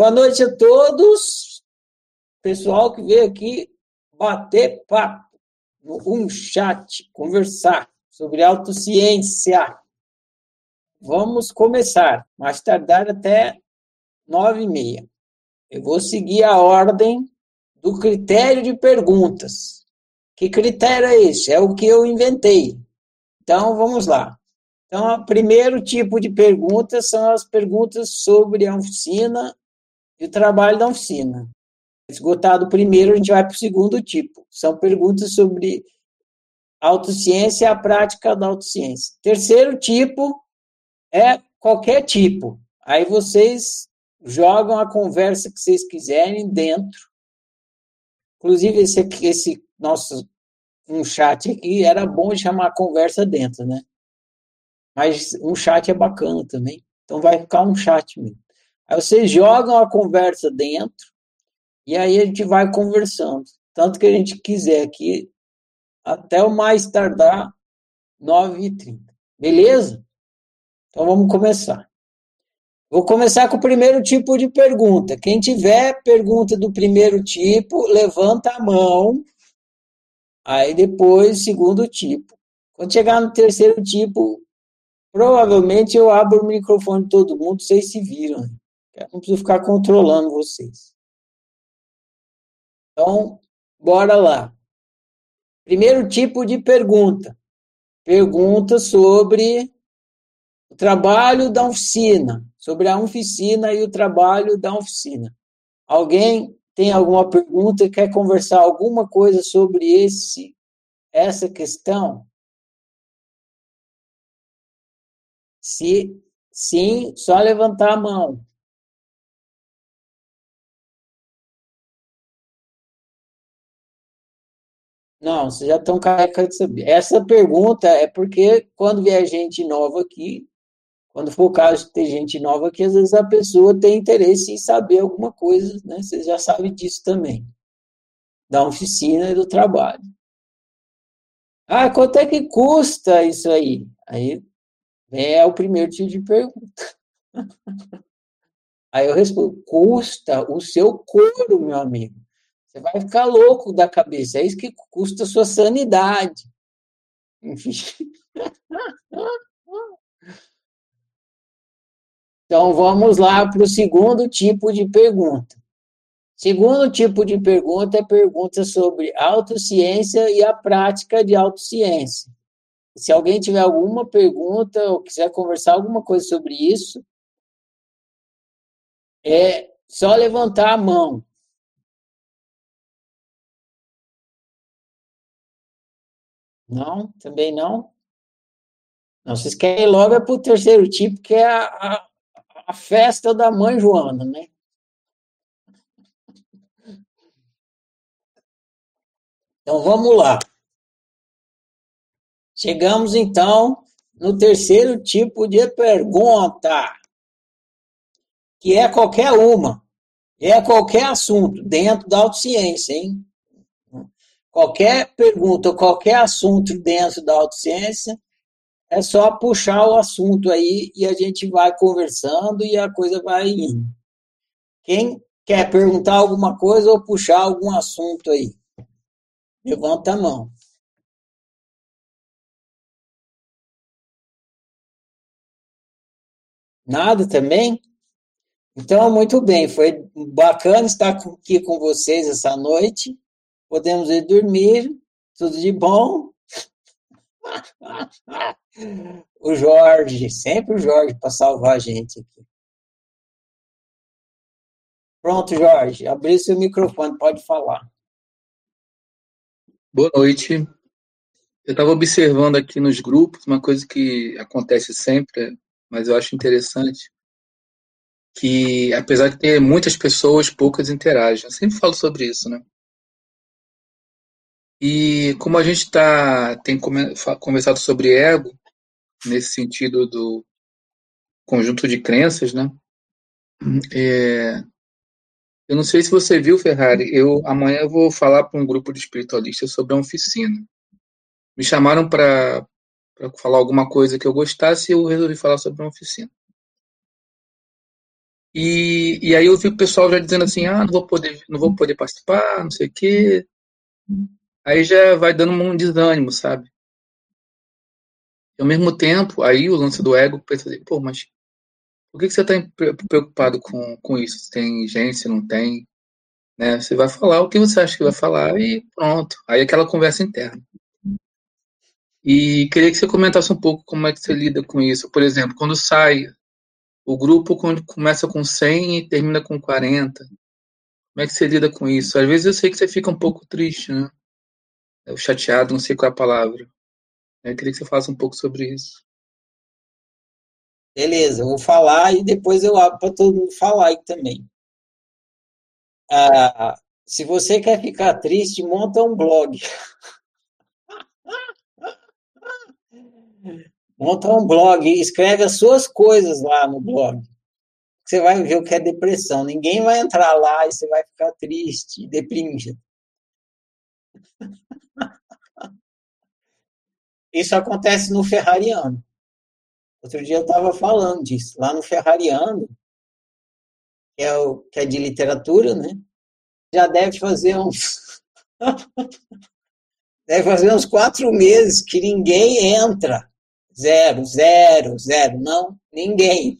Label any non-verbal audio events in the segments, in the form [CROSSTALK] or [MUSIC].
Boa noite a todos. Pessoal que veio aqui bater papo, um chat, conversar sobre autociência. Vamos começar, mais tardar até nove e meia. Eu vou seguir a ordem do critério de perguntas. Que critério é esse? É o que eu inventei. Então, vamos lá. Então, o primeiro tipo de perguntas são as perguntas sobre a oficina e o trabalho da oficina. Esgotado o primeiro, a gente vai para o segundo tipo. São perguntas sobre autociência e a prática da autociência. Terceiro tipo é qualquer tipo. Aí vocês jogam a conversa que vocês quiserem dentro. Inclusive, esse, esse nosso um chat aqui era bom chamar a conversa dentro, né? Mas um chat é bacana também. Então vai ficar um chat mesmo. Aí vocês jogam a conversa dentro e aí a gente vai conversando. Tanto que a gente quiser aqui até o mais tardar 9h30. Beleza? Então vamos começar. Vou começar com o primeiro tipo de pergunta. Quem tiver pergunta do primeiro tipo, levanta a mão. Aí depois, segundo tipo. Quando chegar no terceiro tipo, provavelmente eu abro o microfone de todo mundo, vocês se viram. Eu não preciso ficar controlando vocês. Então, bora lá. Primeiro tipo de pergunta. Pergunta sobre o trabalho da oficina, sobre a oficina e o trabalho da oficina. Alguém tem alguma pergunta, quer conversar alguma coisa sobre esse essa questão? Se sim, só levantar a mão. Não, vocês já estão careca de saber. Essa pergunta é porque quando vier gente nova aqui, quando for o caso de ter gente nova aqui, às vezes a pessoa tem interesse em saber alguma coisa, né? Vocês já sabem disso também. Da oficina e do trabalho. Ah, quanto é que custa isso aí? Aí é o primeiro tipo de pergunta. [LAUGHS] Aí eu respondo, custa o seu couro, meu amigo. Você vai ficar louco da cabeça. É isso que custa a sua sanidade. Enfim. [LAUGHS] Então vamos lá para o segundo tipo de pergunta. Segundo tipo de pergunta é pergunta sobre autociência e a prática de autociência. Se alguém tiver alguma pergunta ou quiser conversar alguma coisa sobre isso, é só levantar a mão. Não, também não. Não, vocês querem logo é para o terceiro tipo, que é a, a, a festa da mãe Joana, né? Então vamos lá. Chegamos então no terceiro tipo de pergunta, que é qualquer uma, é qualquer assunto dentro da autociência, hein? Qualquer pergunta, qualquer assunto dentro da autociência, é só puxar o assunto aí e a gente vai conversando e a coisa vai indo. Quem quer perguntar alguma coisa ou puxar algum assunto aí? Levanta a mão. Nada também? Então, muito bem, foi bacana estar aqui com vocês essa noite podemos ir dormir, tudo de bom. [LAUGHS] o Jorge, sempre o Jorge para salvar a gente aqui. Pronto, Jorge, abri seu microfone, pode falar. Boa noite. Eu estava observando aqui nos grupos uma coisa que acontece sempre, mas eu acho interessante, que apesar de ter muitas pessoas, poucas interagem. Eu sempre falo sobre isso, né? E como a gente tá, tem conversado sobre ego, nesse sentido do conjunto de crenças, né? É, eu não sei se você viu, Ferrari, eu amanhã eu vou falar para um grupo de espiritualistas sobre a oficina. Me chamaram para falar alguma coisa que eu gostasse e eu resolvi falar sobre a oficina. E, e aí eu vi o pessoal já dizendo assim, ah, não vou poder, não vou poder participar, não sei o quê. Aí já vai dando um desânimo, sabe? E ao mesmo tempo, aí o lance do ego pensa assim, pô, mas por que, que você está preocupado com, com isso? Se tem gente, se não tem? Né? Você vai falar o que você acha que vai falar e pronto. Aí aquela conversa interna. E queria que você comentasse um pouco como é que você lida com isso. Por exemplo, quando sai o grupo começa com 100 e termina com 40. Como é que você lida com isso? Às vezes eu sei que você fica um pouco triste, né? Chateado, não sei qual é a palavra. Eu queria que você falasse um pouco sobre isso. Beleza, eu vou falar e depois eu abro para todo mundo falar aí também. Ah, se você quer ficar triste, monta um blog. [LAUGHS] monta um blog, escreve as suas coisas lá no blog. Você vai ver o que é depressão. Ninguém vai entrar lá e você vai ficar triste, deprimido. Isso acontece no Ferrariano. Outro dia eu estava falando disso. Lá no Ferrariano, que é, o, que é de literatura, né? Já deve fazer uns. [LAUGHS] deve fazer uns quatro meses que ninguém entra. Zero, zero, zero. Não, ninguém.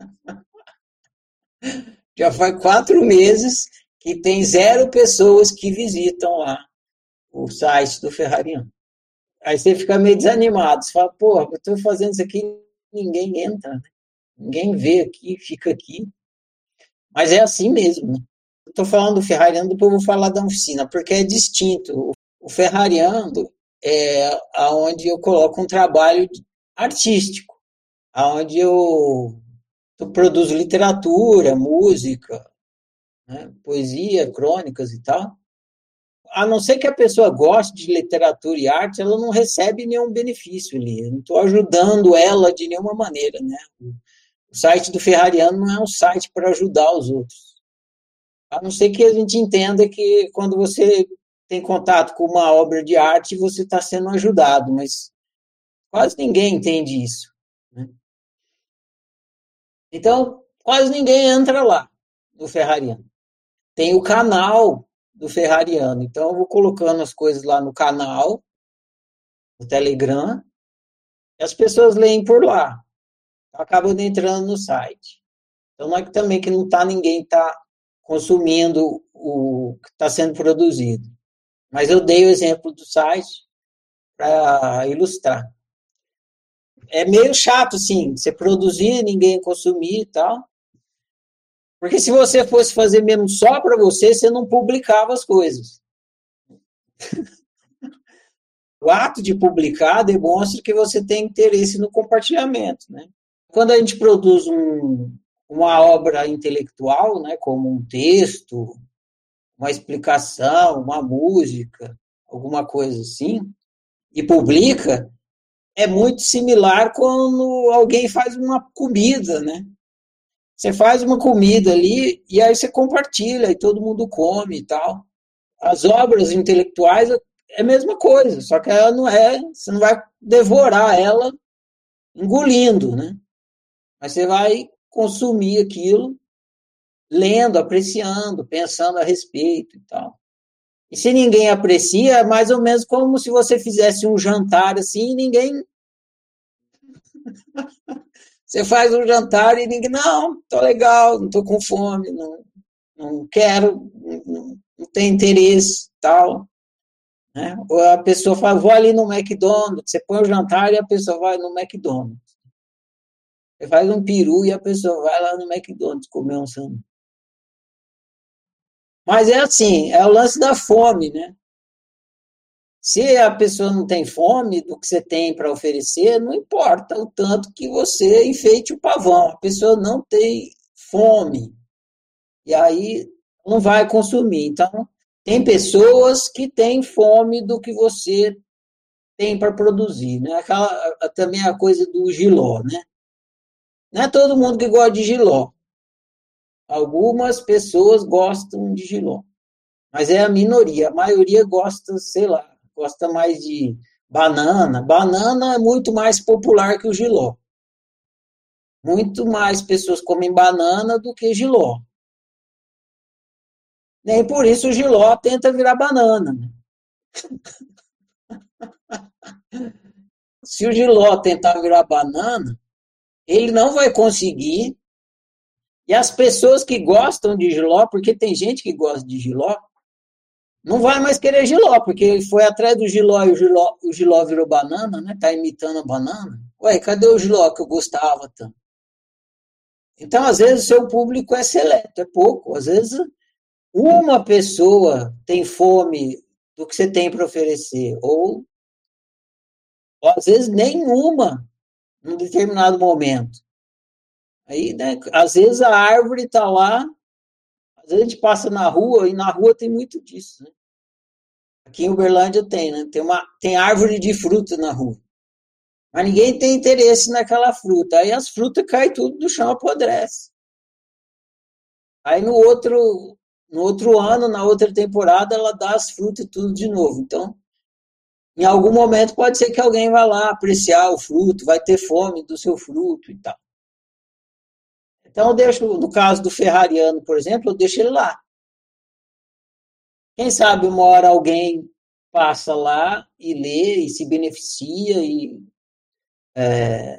[LAUGHS] Já faz quatro meses que tem zero pessoas que visitam lá o site do Ferrariano. Aí você fica meio desanimado. Você fala, porra, eu estou fazendo isso aqui ninguém entra, né? ninguém vê aqui, fica aqui. Mas é assim mesmo. Né? Estou falando do Ferrariano, depois vou falar da oficina, porque é distinto. O Ferrariano é aonde eu coloco um trabalho artístico, aonde eu, eu produzo literatura, música, né, poesia, crônicas e tal a não ser que a pessoa goste de literatura e arte, ela não recebe nenhum benefício ali. Não estou ajudando ela de nenhuma maneira, né? O site do Ferrariano não é um site para ajudar os outros. A não ser que a gente entenda que quando você tem contato com uma obra de arte, você está sendo ajudado, mas quase ninguém entende isso. Né? Então, quase ninguém entra lá no Ferrariano. Tem o canal do Ferrariano. Então, eu vou colocando as coisas lá no canal, no Telegram, e as pessoas leem por lá. Acabam entrando no site. Então, não é que também que não está ninguém tá consumindo o que está sendo produzido. Mas eu dei o exemplo do site para ilustrar. É meio chato, sim, você produzir, ninguém consumir e tal. Porque se você fosse fazer mesmo só para você, você não publicava as coisas. [LAUGHS] o ato de publicar demonstra que você tem interesse no compartilhamento, né? Quando a gente produz um, uma obra intelectual, né, como um texto, uma explicação, uma música, alguma coisa assim, e publica, é muito similar quando alguém faz uma comida, né? Você faz uma comida ali e aí você compartilha e todo mundo come e tal. As obras intelectuais é a mesma coisa, só que ela não é, você não vai devorar ela engolindo, né? Mas você vai consumir aquilo lendo, apreciando, pensando a respeito e tal. E se ninguém aprecia, é mais ou menos como se você fizesse um jantar assim e ninguém [LAUGHS] Você faz um jantar e ninguém, não, tô legal, não tô com fome, não, não quero, não, não tem interesse, tal. Né? Ou a pessoa fala, vou ali no McDonald's, você põe o jantar e a pessoa vai no McDonald's. Você faz um peru e a pessoa vai lá no McDonald's comer um sanduíche. Mas é assim, é o lance da fome, né? Se a pessoa não tem fome do que você tem para oferecer, não importa o tanto que você enfeite o pavão. A pessoa não tem fome. E aí não vai consumir. Então, tem pessoas que têm fome do que você tem para produzir. Né? Aquela, também a coisa do giló. Né? Não é todo mundo que gosta de giló. Algumas pessoas gostam de giló. Mas é a minoria. A maioria gosta, sei lá, gosta mais de banana. Banana é muito mais popular que o giló. muito mais pessoas comem banana do que giló. Nem por isso o giló tenta virar banana. Né? Se o giló tentar virar banana, ele não vai conseguir. E as pessoas que gostam de giló, porque tem gente que gosta de giló, não vai mais querer giló, porque ele foi atrás do giló e o giló, o giló virou banana, né? Tá imitando a banana. Ué, cadê o giló que eu gostava tanto? Então, às vezes, o seu público é seleto, é pouco. Às vezes, uma pessoa tem fome do que você tem para oferecer, ou, ou, às vezes nenhuma, num determinado momento. Aí, né, às vezes a árvore está lá às vezes a gente passa na rua e na rua tem muito disso, né? Aqui em Uberlândia tem, né? Tem, uma, tem árvore de fruta na rua. Mas ninguém tem interesse naquela fruta. Aí as frutas caem tudo do chão, apodrece. Aí no outro, no outro ano, na outra temporada, ela dá as frutas tudo de novo. Então, em algum momento pode ser que alguém vá lá apreciar o fruto, vai ter fome do seu fruto e tal. Então, eu deixo, no caso do ferrariano, por exemplo, eu deixo ele lá. Quem sabe uma hora alguém passa lá e lê e se beneficia e é,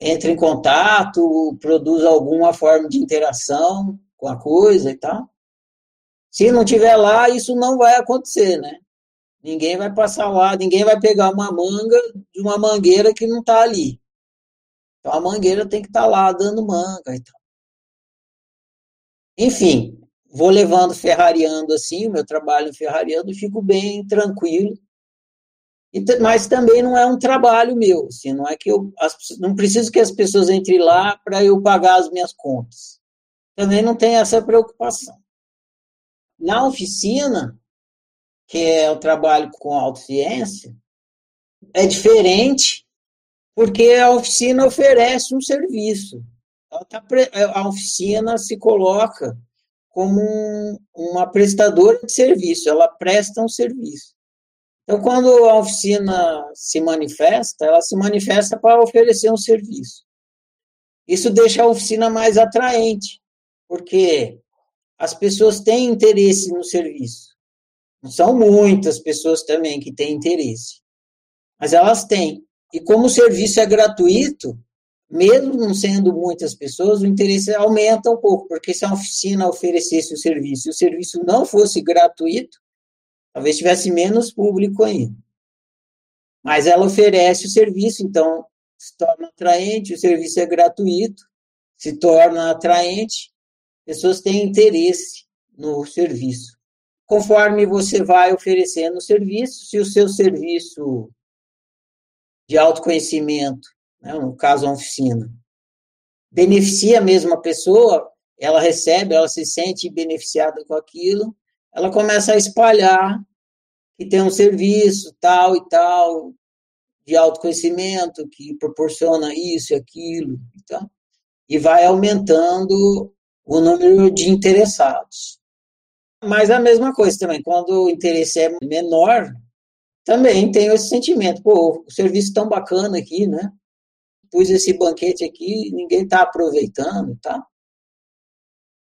entra em contato, produz alguma forma de interação com a coisa e tal. Se não tiver lá, isso não vai acontecer, né? Ninguém vai passar lá, ninguém vai pegar uma manga de uma mangueira que não está ali. Então a mangueira tem que estar tá lá dando manga e tal. Enfim, vou levando ferrariando assim, o meu trabalho ferrariando, fico bem tranquilo. Mas também não é um trabalho meu, assim, não é que eu as, não preciso que as pessoas entrem lá para eu pagar as minhas contas. Também não tem essa preocupação. Na oficina, que é o trabalho com autociência, é diferente porque a oficina oferece um serviço. Tá, a oficina se coloca como um, uma prestadora de serviço, ela presta um serviço. Então, quando a oficina se manifesta, ela se manifesta para oferecer um serviço. Isso deixa a oficina mais atraente, porque as pessoas têm interesse no serviço. Não são muitas pessoas também que têm interesse, mas elas têm. E como o serviço é gratuito, mesmo não sendo muitas pessoas, o interesse aumenta um pouco, porque se a oficina oferecesse o serviço e o serviço não fosse gratuito, talvez tivesse menos público ainda. Mas ela oferece o serviço, então se torna atraente, o serviço é gratuito, se torna atraente, pessoas têm interesse no serviço. Conforme você vai oferecendo o serviço, se o seu serviço de autoconhecimento, né, no caso a oficina, beneficia mesmo a pessoa, ela recebe, ela se sente beneficiada com aquilo, ela começa a espalhar que tem um serviço tal e tal de autoconhecimento que proporciona isso e aquilo, então, e vai aumentando o número de interessados. Mas a mesma coisa também, quando o interesse é menor, também tenho esse sentimento, pô, o serviço tão bacana aqui, né? Pus esse banquete aqui, ninguém está aproveitando, tá?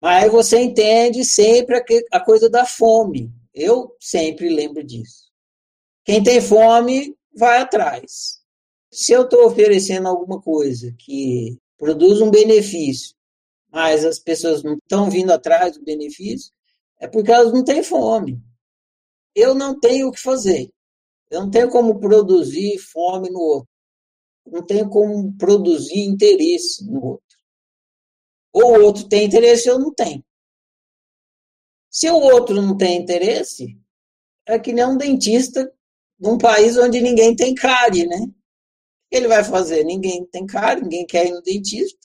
Mas você entende sempre a coisa da fome. Eu sempre lembro disso. Quem tem fome vai atrás. Se eu estou oferecendo alguma coisa que produz um benefício, mas as pessoas não estão vindo atrás do benefício, é porque elas não têm fome. Eu não tenho o que fazer. Eu não tenho como produzir fome no outro. Não tenho como produzir interesse no outro. Ou o outro tem interesse, eu não tenho. Se o outro não tem interesse, é que nem um dentista num país onde ninguém tem cárie, né? Ele vai fazer? Ninguém tem cárie, ninguém quer ir no dentista.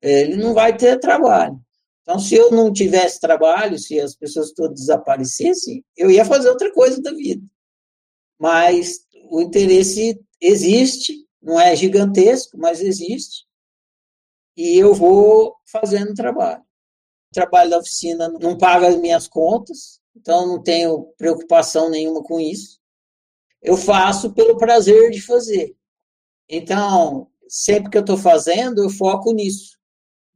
Ele não vai ter trabalho. Então, se eu não tivesse trabalho, se as pessoas todas desaparecessem, eu ia fazer outra coisa da vida mas o interesse existe, não é gigantesco, mas existe, e eu vou fazendo trabalho. O trabalho da oficina não paga as minhas contas, então não tenho preocupação nenhuma com isso. Eu faço pelo prazer de fazer. Então, sempre que eu estou fazendo, eu foco nisso,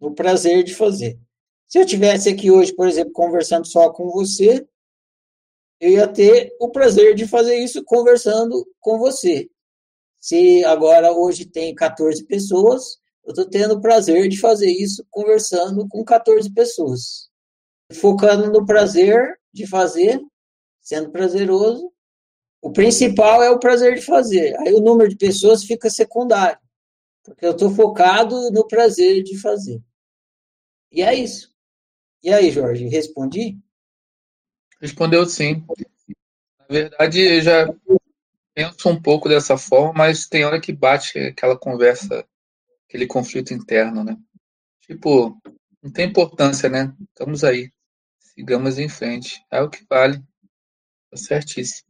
no prazer de fazer. Se eu tivesse aqui hoje, por exemplo, conversando só com você, eu ia ter o prazer de fazer isso conversando com você. Se agora hoje tem 14 pessoas, eu estou tendo o prazer de fazer isso conversando com 14 pessoas. Focando no prazer de fazer, sendo prazeroso. O principal é o prazer de fazer. Aí o número de pessoas fica secundário, porque eu estou focado no prazer de fazer. E é isso. E aí, Jorge, respondi? Respondeu sim. Na verdade, eu já penso um pouco dessa forma, mas tem hora que bate aquela conversa, aquele conflito interno, né? Tipo, não tem importância, né? Estamos aí. Sigamos em frente. É o que vale. Tá certíssimo.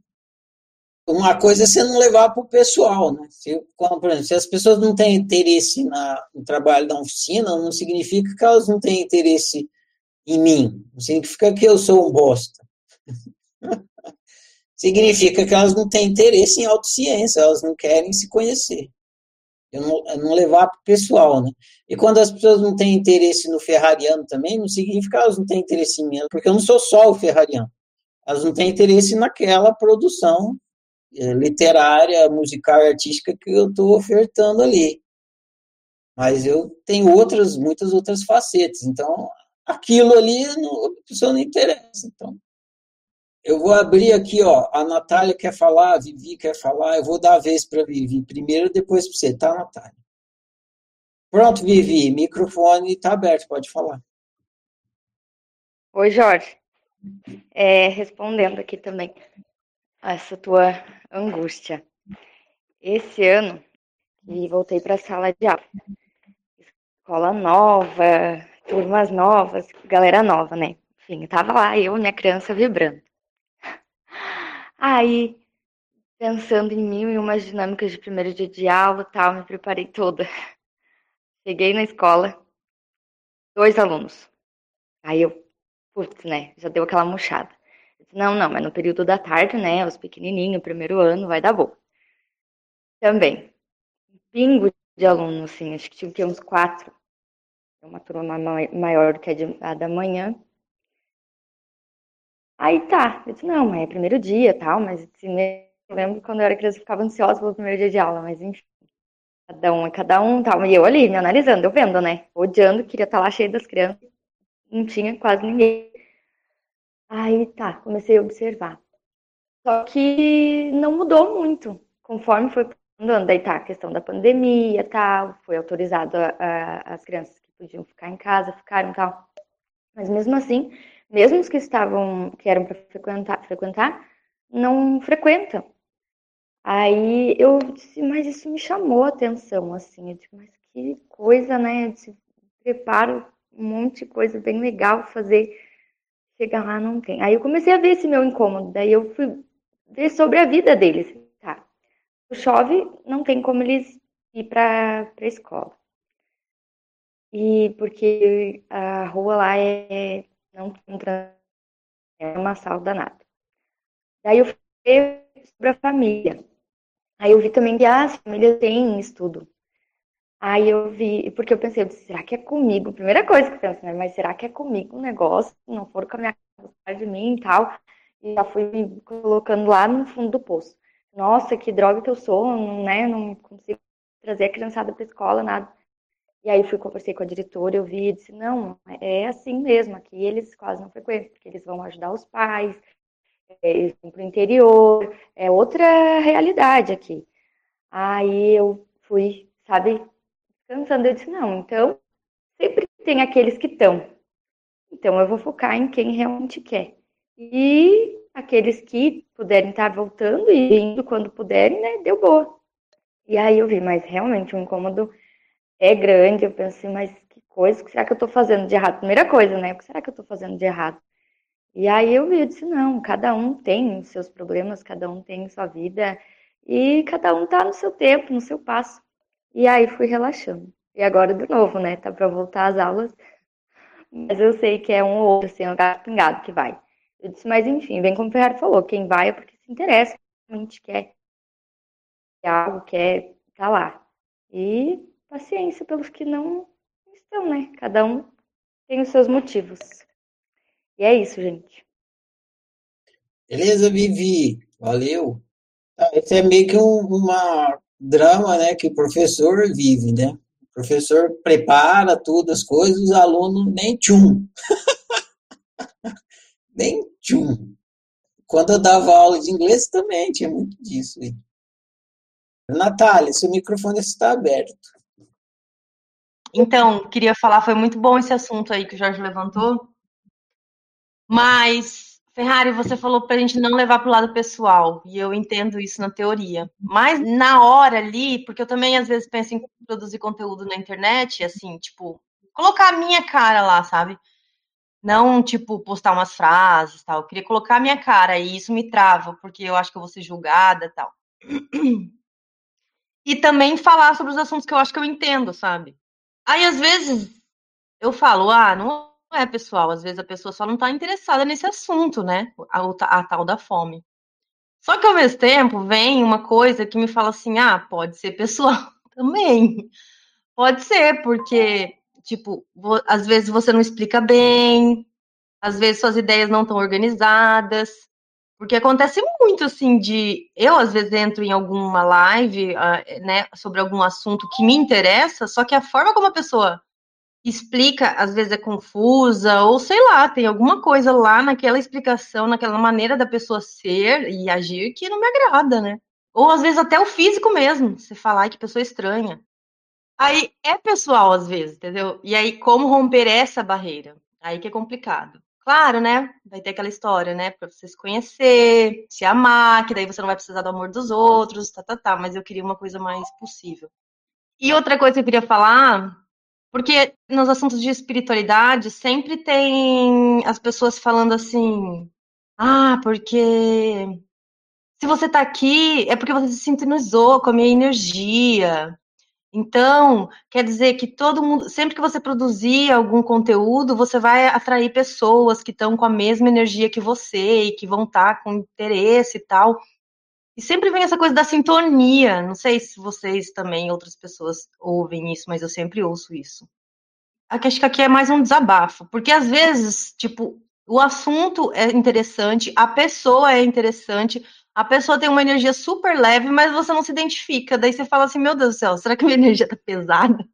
Uma coisa é você não levar para o pessoal, né? Se, como, por exemplo, se as pessoas não têm interesse na, no trabalho da oficina, não significa que elas não têm interesse em mim. Não significa que eu sou um bosta. Significa que elas não têm interesse em autociência, elas não querem se conhecer. Eu não, eu não levar para o pessoal, né? E quando as pessoas não têm interesse no ferrariano também, não significa que elas não têm interesse em mim, porque eu não sou só o ferrariano. Elas não têm interesse naquela produção eh, literária, musical e artística que eu estou ofertando ali. Mas eu tenho outras, muitas outras facetas. Então, aquilo ali não, a pessoa não interessa. Então, eu vou abrir aqui, ó. A Natália quer falar, a Vivi quer falar. Eu vou dar a vez para a Vivi primeiro, depois para você, tá, Natália? Pronto, Vivi, microfone está aberto, pode falar. Oi, Jorge. É, respondendo aqui também essa tua angústia. Esse ano, e voltei para a sala de aula. Escola nova, turmas novas, galera nova, né? Enfim, tava lá eu, minha criança, vibrando. Aí, pensando em mim e umas dinâmicas de primeiro dia de aula tal, me preparei toda. Cheguei na escola, dois alunos. Aí eu, putz, né, já deu aquela murchada. Não, não, mas no período da tarde, né, os pequenininhos, primeiro ano, vai dar bom. Também, pingo de alunos, assim, acho que tive uns quatro. Uma turma maior do que a, de, a da manhã. Aí tá, eu disse, não, é primeiro dia tal, mas assim, eu lembro quando eu era criança eu ficava ansiosa pelo primeiro dia de aula, mas enfim. Cada um é cada um tal. E eu ali, me analisando, eu vendo, né? Odiando, queria estar lá cheio das crianças. Não tinha quase ninguém. Aí tá, comecei a observar. Só que não mudou muito conforme foi andando. Daí tá a questão da pandemia tal, foi autorizado a, a, as crianças que podiam ficar em casa, ficaram tal. Mas mesmo assim, mesmo os que estavam, que eram para frequentar, frequentar, não frequentam. Aí eu disse, mas isso me chamou a atenção, assim, eu disse, mas que coisa, né? Eu disse, preparo um monte de coisa bem legal fazer, chegar lá não tem. Aí eu comecei a ver esse meu incômodo, daí eu fui ver sobre a vida deles. Tá, chove, não tem como eles ir para a escola. E porque a rua lá é não é uma sala danada. Daí eu fui sobre a família. Aí eu vi também que ah, as famílias têm estudo. Aí eu vi, porque eu pensei, será que é comigo? Primeira coisa que eu penso, né? Mas será que é comigo um negócio? Não for com a minha casa de mim e tal. E já fui me colocando lá no fundo do poço. Nossa, que droga que eu sou, não, né? Não consigo trazer a criançada para escola, nada. E aí fui conversei com a diretora, eu vi e disse, não, é assim mesmo, aqui eles quase não frequentam, porque eles vão ajudar os pais, é, eles vão para o interior, é outra realidade aqui. Aí eu fui, sabe, cansando, eu disse, não, então sempre tem aqueles que estão. Então eu vou focar em quem realmente quer. E aqueles que puderem estar voltando e indo quando puderem, né, deu boa. E aí eu vi, mas realmente um incômodo é grande. Eu pensei, mas que coisa, o que será que eu estou fazendo de errado? Primeira coisa, né? O que será que eu estou fazendo de errado? E aí eu vi, eu disse, não, cada um tem os seus problemas, cada um tem sua vida, e cada um tá no seu tempo, no seu passo. E aí fui relaxando. E agora, de novo, né? Tá para voltar às aulas. Mas eu sei que é um ou outro, assim, é um gato pingado que vai. Eu disse, mas enfim, vem como o Ferrari falou, quem vai é porque se interessa, realmente quer algo, quer tá lá. E paciência pelos que não estão, né? Cada um tem os seus motivos. E é isso, gente. Beleza, Vivi? Valeu. Ah, esse é meio que um, uma drama, né, que o professor vive, né? O professor prepara tudo, as coisas, os alunos nem tchum. [LAUGHS] nem tchum. Quando eu dava aula de inglês também tinha muito disso. Natália, seu microfone está aberto. Então, queria falar, foi muito bom esse assunto aí que o Jorge levantou. Mas, Ferrari, você falou para a gente não levar para o lado pessoal, e eu entendo isso na teoria. Mas na hora ali, porque eu também às vezes penso em produzir conteúdo na internet, assim, tipo, colocar a minha cara lá, sabe? Não, tipo, postar umas frases tal. Eu queria colocar a minha cara e isso me trava, porque eu acho que eu vou ser julgada tal. [CLEARS THROAT] E também falar sobre os assuntos que eu acho que eu entendo, sabe? Aí, às vezes, eu falo, ah, não é pessoal, às vezes a pessoa só não está interessada nesse assunto, né? A, a, tal da fome. Só que ao mesmo tempo vem uma coisa que me fala assim: ah, pode ser pessoal [LAUGHS] também. Pode ser, porque, tipo, às vezes você não explica bem, às vezes suas ideias não estão organizadas. Porque acontece muito, assim, de. Eu, às vezes, entro em alguma live, uh, né, sobre algum assunto que me interessa, só que a forma como a pessoa explica, às vezes é confusa, ou sei lá, tem alguma coisa lá naquela explicação, naquela maneira da pessoa ser e agir que não me agrada, né? Ou às vezes até o físico mesmo, você falar que pessoa estranha. Aí é pessoal, às vezes, entendeu? E aí, como romper essa barreira? Aí que é complicado. Claro, né? Vai ter aquela história, né? Pra você se conhecer, se amar, que daí você não vai precisar do amor dos outros, tá, tá, tá. Mas eu queria uma coisa mais possível. E outra coisa que eu queria falar, porque nos assuntos de espiritualidade sempre tem as pessoas falando assim: ah, porque se você tá aqui é porque você se sintonizou com a minha energia. Então, quer dizer que todo mundo, sempre que você produzir algum conteúdo, você vai atrair pessoas que estão com a mesma energia que você e que vão estar tá com interesse e tal. E sempre vem essa coisa da sintonia. Não sei se vocês também, outras pessoas, ouvem isso, mas eu sempre ouço isso. Acho que aqui é mais um desabafo, porque às vezes, tipo, o assunto é interessante, a pessoa é interessante, a pessoa tem uma energia super leve, mas você não se identifica. Daí você fala assim: meu Deus do céu, será que minha [LAUGHS] energia tá pesada?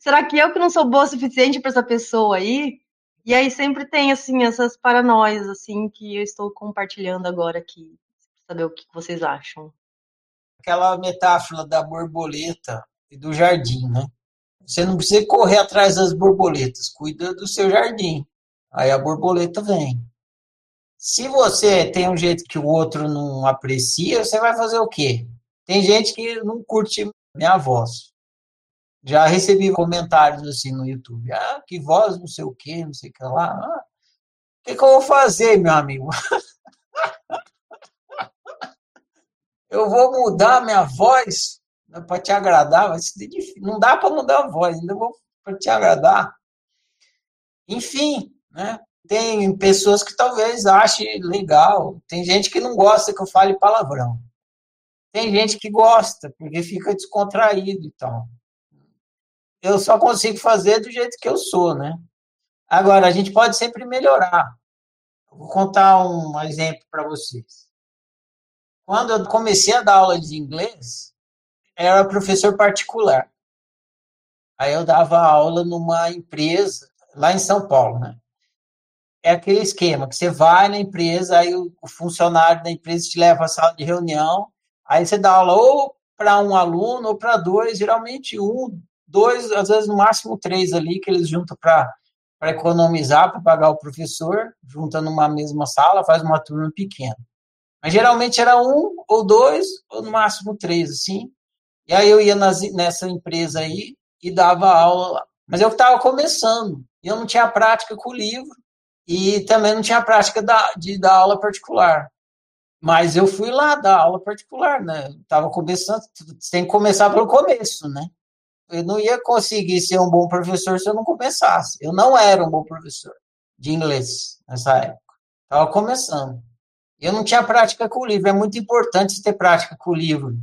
Será que eu que não sou boa o suficiente para essa pessoa aí? E aí sempre tem assim essas paranoias assim que eu estou compartilhando agora aqui, saber o que vocês acham. Aquela metáfora da borboleta e do jardim, né? Você não precisa correr atrás das borboletas, cuida do seu jardim. Aí a borboleta vem. Se você tem um jeito que o outro não aprecia, você vai fazer o quê? Tem gente que não curte minha voz. Já recebi comentários assim no YouTube. Ah, que voz, não sei o quê, não sei o que lá. Ah, o que, que eu vou fazer, meu amigo? [LAUGHS] eu vou mudar minha voz para te agradar. Não dá para mudar a voz, ainda vou para te agradar. Enfim, né? Tem pessoas que talvez achem legal, tem gente que não gosta que eu fale palavrão. Tem gente que gosta, porque fica descontraído e tal. Eu só consigo fazer do jeito que eu sou, né? Agora, a gente pode sempre melhorar. Vou contar um exemplo para vocês. Quando eu comecei a dar aula de inglês, era professor particular. Aí eu dava aula numa empresa lá em São Paulo, né? É aquele esquema que você vai na empresa, aí o, funcionário da empresa te leva à sala de reunião, aí você dá aula ou para um aluno ou para dois, geralmente um, dois, às vezes no máximo três ali, que eles juntam para economizar, para pagar o professor, junta numa mesma sala, faz uma turma pequena. Mas geralmente era um ou dois, ou no máximo três, assim. E aí eu ia nas, nessa empresa aí e dava aula. Mas eu estava começando, e eu não tinha prática com o livro, e também não tinha prática de dar aula particular. Mas eu fui lá dar aula particular, né? Estava começando, tem que começar pelo começo, né? Eu não ia conseguir ser um bom professor se eu não começasse. Eu não era um bom professor de inglês nessa época. Estava começando. Eu não tinha prática com o livro. É muito importante ter prática com o livro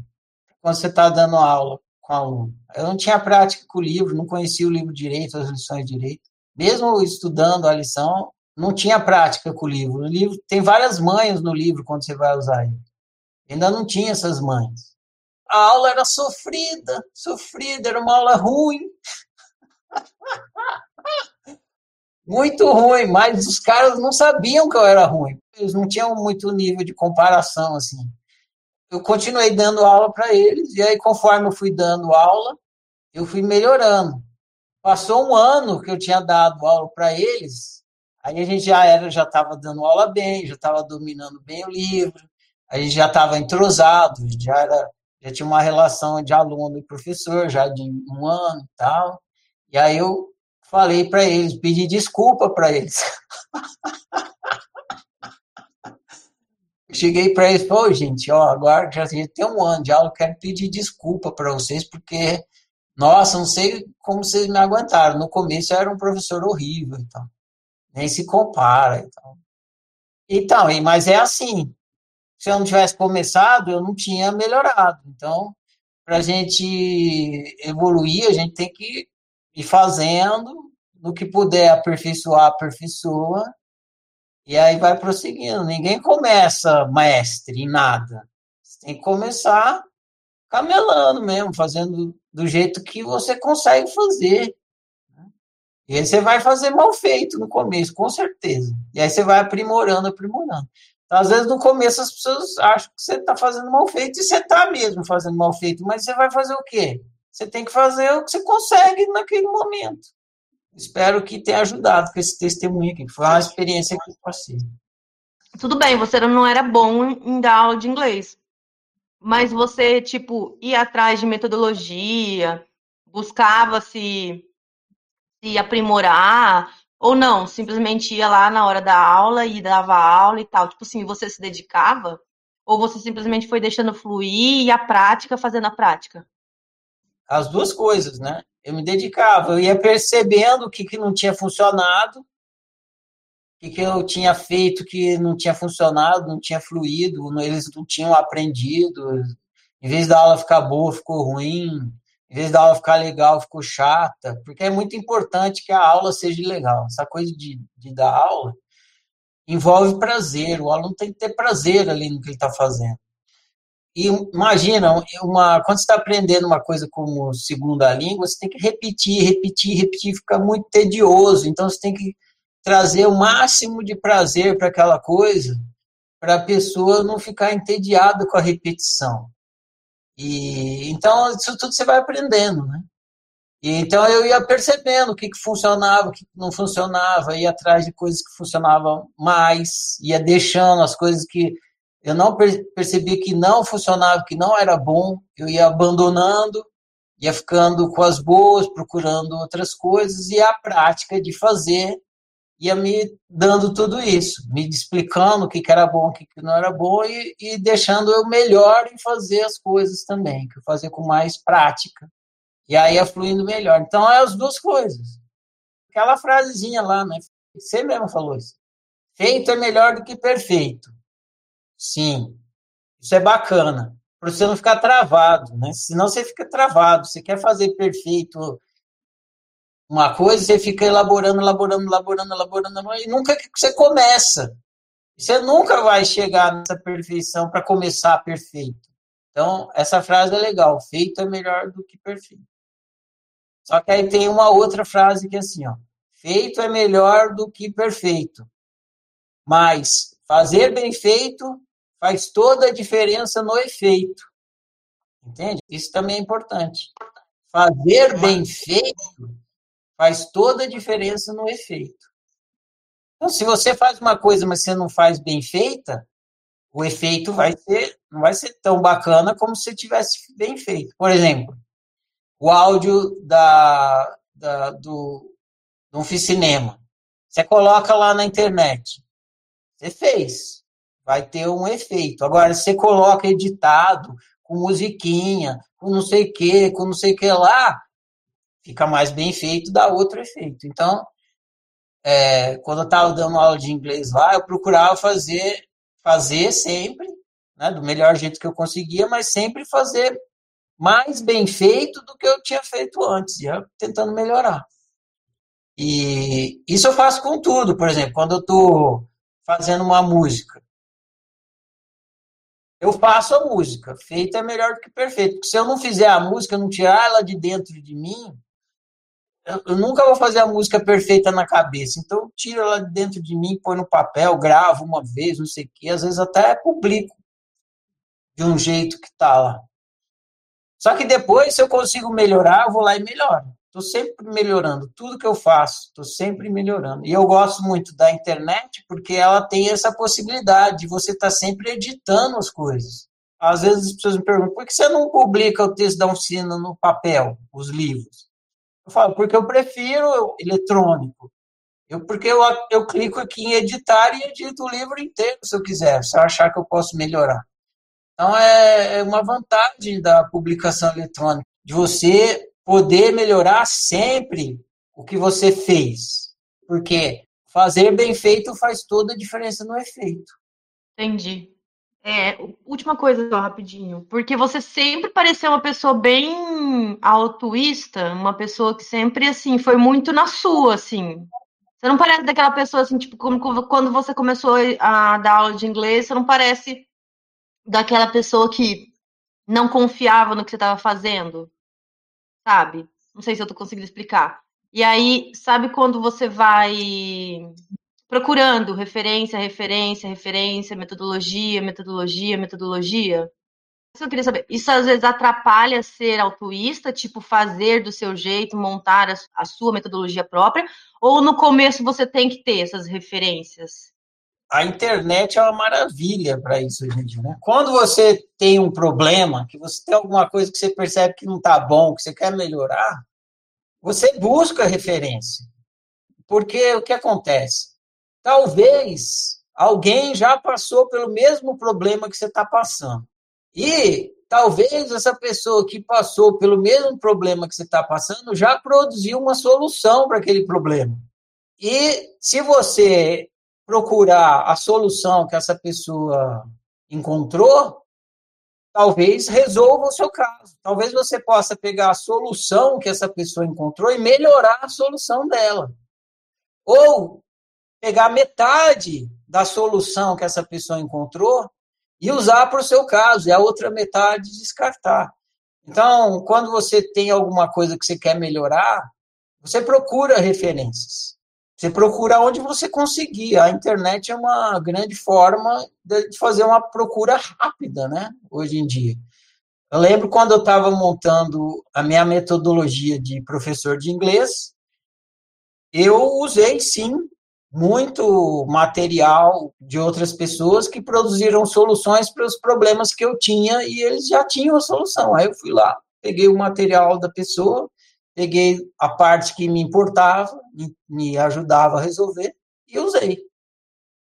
quando você está dando aula com aluno. Eu não tinha prática com o livro, não conhecia o livro direito, as lições direito. Mesmo estudando a lição, não tinha prática com o livro. O livro tem várias manhas no livro quando você vai usar ele. Ainda não tinha essas manhas. A aula era sofrida, sofrida, era uma aula ruim. [LAUGHS] muito ruim, mas os caras não sabiam que eu era ruim. Eles não tinham muito nível de comparação assim. Eu continuei dando aula para eles e aí conforme eu fui dando aula, eu fui melhorando. Passou um ano que eu tinha dado aula para eles, aí a gente já era, já estava dando aula bem, já estava dominando bem o livro, a gente já estava entrosado, já era, já tinha uma relação de aluno e professor já de um ano e tal. E aí eu falei para eles, pedi desculpa para eles. [LAUGHS] Cheguei para eles, pô, gente, ó, agora já tem um ano de aula, quero pedir desculpa para vocês, porque, nossa, não sei como vocês me aguentaram. No começo eu era um professor horrível, então, nem se compara. Então, então mas é assim, se eu não tivesse começado, eu não tinha melhorado. Então, para a gente evoluir, a gente tem que ir fazendo, no que puder aperfeiçoar, aperfeiçoa, e aí vai prosseguindo. Ninguém começa mestre em nada. Você tem que começar camelando mesmo, fazendo do jeito que você consegue fazer. E aí você vai fazer mal feito no começo, com certeza. E aí você vai aprimorando, aprimorando. Então, às vezes, no começo, as pessoas acham que você está fazendo mal feito, e você está mesmo fazendo mal feito, mas você vai fazer o quê? Você tem que fazer o que você consegue naquele momento. Espero que tenha ajudado com esse testemunho aqui, que foi uma experiência que eu passei. Tudo bem, você não era bom em dar aula de inglês, mas você, tipo, ia atrás de metodologia, buscava se, se aprimorar, ou não, simplesmente ia lá na hora da aula e dava aula e tal. Tipo assim, você se dedicava? Ou você simplesmente foi deixando fluir e a prática fazendo a prática? As duas coisas, né? Eu me dedicava, eu ia percebendo o que, que não tinha funcionado, o que, que eu tinha feito que não tinha funcionado, não tinha fluído, eles não tinham aprendido. Em vez da aula ficar boa, ficou ruim em vez da aula ficar legal, ficou chata, porque é muito importante que a aula seja legal. Essa coisa de, de dar aula envolve prazer, o aluno tem que ter prazer ali no que ele está fazendo. E imagina, uma, quando você está aprendendo uma coisa como segunda língua, você tem que repetir, repetir, repetir, fica muito tedioso. Então você tem que trazer o máximo de prazer para aquela coisa, para a pessoa não ficar entediada com a repetição. E então isso tudo você vai aprendendo, né? E, então eu ia percebendo o que, que funcionava, o que não funcionava, ia atrás de coisas que funcionavam mais, ia deixando as coisas que eu não percebi que não funcionava, que não era bom, eu ia abandonando, ia ficando com as boas, procurando outras coisas, e a prática de fazer ia me dando tudo isso, me explicando o que, que era bom, o que, que não era bom e, e deixando eu melhor em fazer as coisas também, que eu fazer com mais prática. E aí ia fluindo melhor. Então, é as duas coisas. Aquela frasezinha lá, né? Você mesmo falou isso. Feito é melhor do que perfeito. Sim, isso é bacana. Para você não ficar travado, né? Senão você fica travado. Você quer fazer perfeito uma coisa, você fica elaborando, elaborando, elaborando, elaborando, e nunca que você começa. Você nunca vai chegar nessa perfeição para começar perfeito. Então, essa frase é legal. Feito é melhor do que perfeito. Só que aí tem uma outra frase que é assim, ó. Feito é melhor do que perfeito. Mas fazer bem feito faz toda a diferença no efeito. Entende? Isso também é importante. Fazer bem feito faz toda a diferença no efeito. Então, se você faz uma coisa, mas você não faz bem feita, o efeito vai ser, não vai ser tão bacana como se tivesse bem feito. Por exemplo, o áudio da, da, do, do cinema. Você coloca lá na internet. Você fez. Vai ter um efeito. Agora, você coloca editado, com musiquinha, com não sei o que, com não sei o que lá, fica mais bem feito, dá outro efeito. Então, é, quando eu estava dando aula de inglês lá, eu procurava fazer, fazer sempre, né, do melhor jeito que eu conseguia, mas sempre fazer mais bem feito do que eu tinha feito antes, já tentando melhorar. E isso eu faço com tudo, por exemplo, quando eu estou fazendo uma música. Eu faço a música, feita é melhor do que perfeito. Porque se eu não fizer a música, não tirar ela de dentro de mim, eu, nunca vou fazer a música perfeita na cabeça. Então, eu tiro ela de dentro de mim, põe no papel, gravo uma vez, não sei o quê. Às vezes até publico de um jeito que está lá. Só que depois, se eu consigo melhorar, eu vou lá e melhoro. Estou sempre melhorando. Tudo que eu faço, estou sempre melhorando. E eu gosto muito da internet porque ela tem essa possibilidade de você estar tá sempre editando as coisas. Às vezes as pessoas me perguntam, por que você não publica o texto da oficina no papel, os livros? Eu falo, porque eu prefiro eletrônico. Eu, porque eu, eu clico aqui em editar e edito o livro inteiro, se eu quiser, se eu achar que eu posso melhorar. Então, é, é uma vantagem da publicação eletrônica, de você poder melhorar sempre o que você fez. Porque fazer bem feito faz toda a diferença no efeito. Entendi. É, última coisa só, rapidinho. Porque você sempre pareceu uma pessoa bem altruísta, uma pessoa que sempre, assim, foi muito na sua, assim. Você não parece daquela pessoa, assim, tipo, como quando você começou a dar aula de inglês, você não parece daquela pessoa que não confiava no que você estava fazendo, sabe? Não sei se eu tô conseguindo explicar. E aí, sabe quando você vai procurando referência, referência, referência, metodologia, metodologia, metodologia. Isso eu queria saber. Isso às vezes atrapalha ser altruísta, tipo fazer do seu jeito, montar a, sua metodologia própria, ou no começo você tem que ter essas referências? A internet é uma maravilha para isso, gente. Né? Quando você tem um problema, que você tem alguma coisa que você percebe que não está bom, que você quer melhorar, você busca referência. Porque o que acontece? Talvez alguém já passou pelo mesmo problema que você está passando. E talvez essa pessoa que passou pelo mesmo problema que você está passando já produziu uma solução para aquele problema. E se você procurar a solução que essa pessoa encontrou, talvez resolva o seu caso. Talvez você possa pegar a solução que essa pessoa encontrou e melhorar a solução dela. Ou pegar metade da solução que essa pessoa encontrou e usar para o seu caso, e a outra metade descartar. Então, quando você tem alguma coisa que você quer melhorar, você procura referências. Você procura onde você conseguir. A internet é uma grande forma de fazer uma procura rápida, né? Hoje em dia. Eu lembro quando eu estava montando a minha metodologia de professor de inglês, eu usei sim muito material de outras pessoas que produziram soluções para os problemas que eu tinha e eles já tinham a solução. Aí eu fui lá, peguei o material da pessoa, peguei a parte que me importava, me, me ajudava a resolver e usei.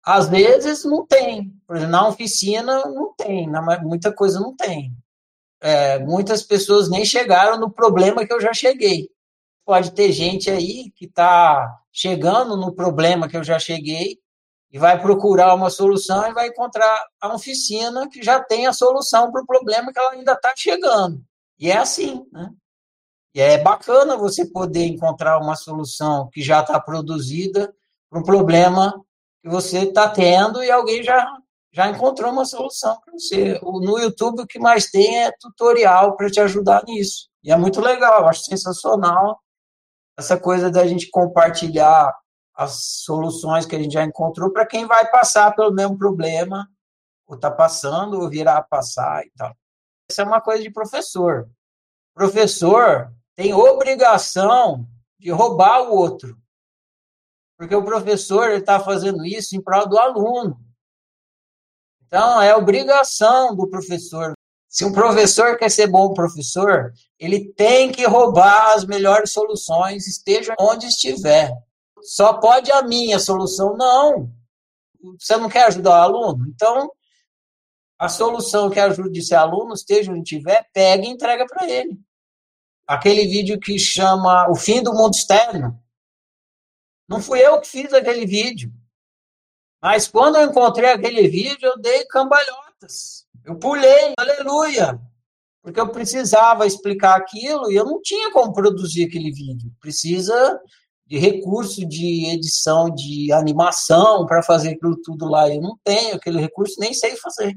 Às vezes não tem, por exemplo, na oficina não tem, na, muita coisa não tem. É, muitas pessoas nem chegaram no problema que eu já cheguei. Pode ter gente aí que está chegando no problema que eu já cheguei e vai procurar uma solução e vai encontrar a oficina que já tem a solução para o problema que ela ainda está chegando. E é assim, né? E é bacana você poder encontrar uma solução que já está produzida para um problema que você está tendo e alguém já, já encontrou uma solução para você. No YouTube, o que mais tem é tutorial para te ajudar nisso. E é muito legal, acho sensacional essa coisa da gente compartilhar as soluções que a gente já encontrou para quem vai passar pelo mesmo problema, ou está passando, ou virá a passar e tal. Essa é uma coisa de professor. Professor tem obrigação de roubar o outro. Porque o professor está fazendo isso em prol do aluno. Então, é obrigação do professor se um professor quer ser bom professor, ele tem que roubar as melhores soluções, esteja onde estiver. Só pode a minha solução. Não. Você não quer ajudar o aluno? Então, a solução que ajude esse aluno, esteja onde estiver, pega e entrega para ele. Aquele vídeo que chama O Fim do Mundo Externo. Não fui eu que fiz aquele vídeo. Mas quando eu encontrei aquele vídeo, eu dei cambalhotas. Eu pulei, aleluia. porque eu precisava explicar aquilo e eu não tinha como produzir aquele vídeo. Precisa de recurso de edição, de animação para fazer aquilo tudo lá. Eu não tenho aquele recurso, nem sei fazer.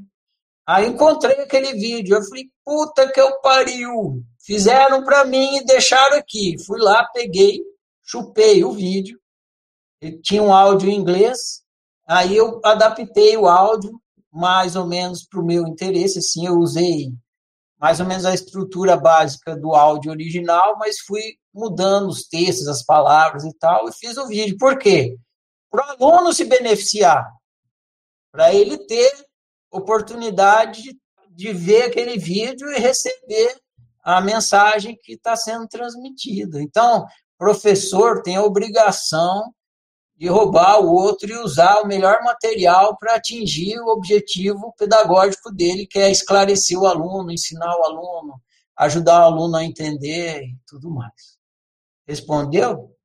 Aí encontrei aquele vídeo, eu falei, puta que eu pariu. Fizeram para mim e deixaram aqui. Fui lá, peguei, chupei o vídeo. Ele tinha um áudio em inglês, aí eu adaptei o áudio mais ou menos para o meu interesse, assim, eu usei mais ou menos a estrutura básica do áudio original, mas fui mudando os textos, as palavras e tal, e fiz o vídeo. Por quê? Para o aluno se beneficiar, para ele ter oportunidade de ver aquele vídeo e receber a mensagem que está sendo transmitida. Então, professor tem a obrigação de roubar o outro e usar o melhor material para atingir o objetivo pedagógico dele, que é esclarecer o aluno, ensinar o aluno, ajudar o aluno a entender e tudo mais. Respondeu?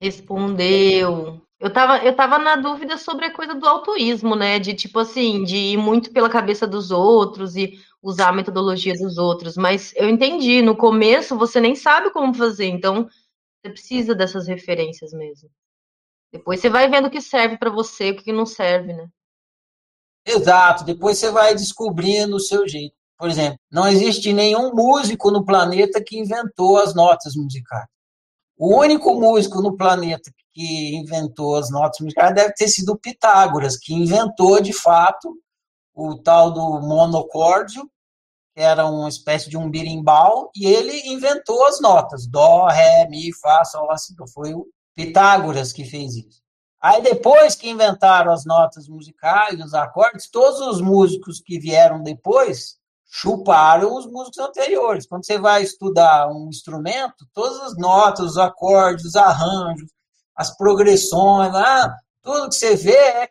Respondeu. Eu tava, eu tava na dúvida sobre a coisa do autoísmo, né? De tipo assim, de ir muito pela cabeça dos outros e usar a metodologia dos outros. Mas eu entendi, no começo você nem sabe como fazer, então você precisa dessas referências mesmo. Depois você vai vendo o que serve para você, o que não serve, né? Exato, depois você vai descobrindo o seu jeito. Por exemplo, não existe nenhum músico no planeta que inventou as notas musicais. O único músico no planeta que inventou as notas musicais deve ter sido Pitágoras, que inventou de fato o tal do monocórdio, que era uma espécie de um birimbau, e ele inventou as notas: dó, ré, mi, fá, sol, lá, si. Foi o Pitágoras que fez isso. Aí depois que inventaram as notas musicais, os acordes, todos os músicos que vieram depois chuparam os músicos anteriores. Quando você vai estudar um instrumento, todas as notas, os acordes, os arranjos, as progressões, ah, tudo que você vê é,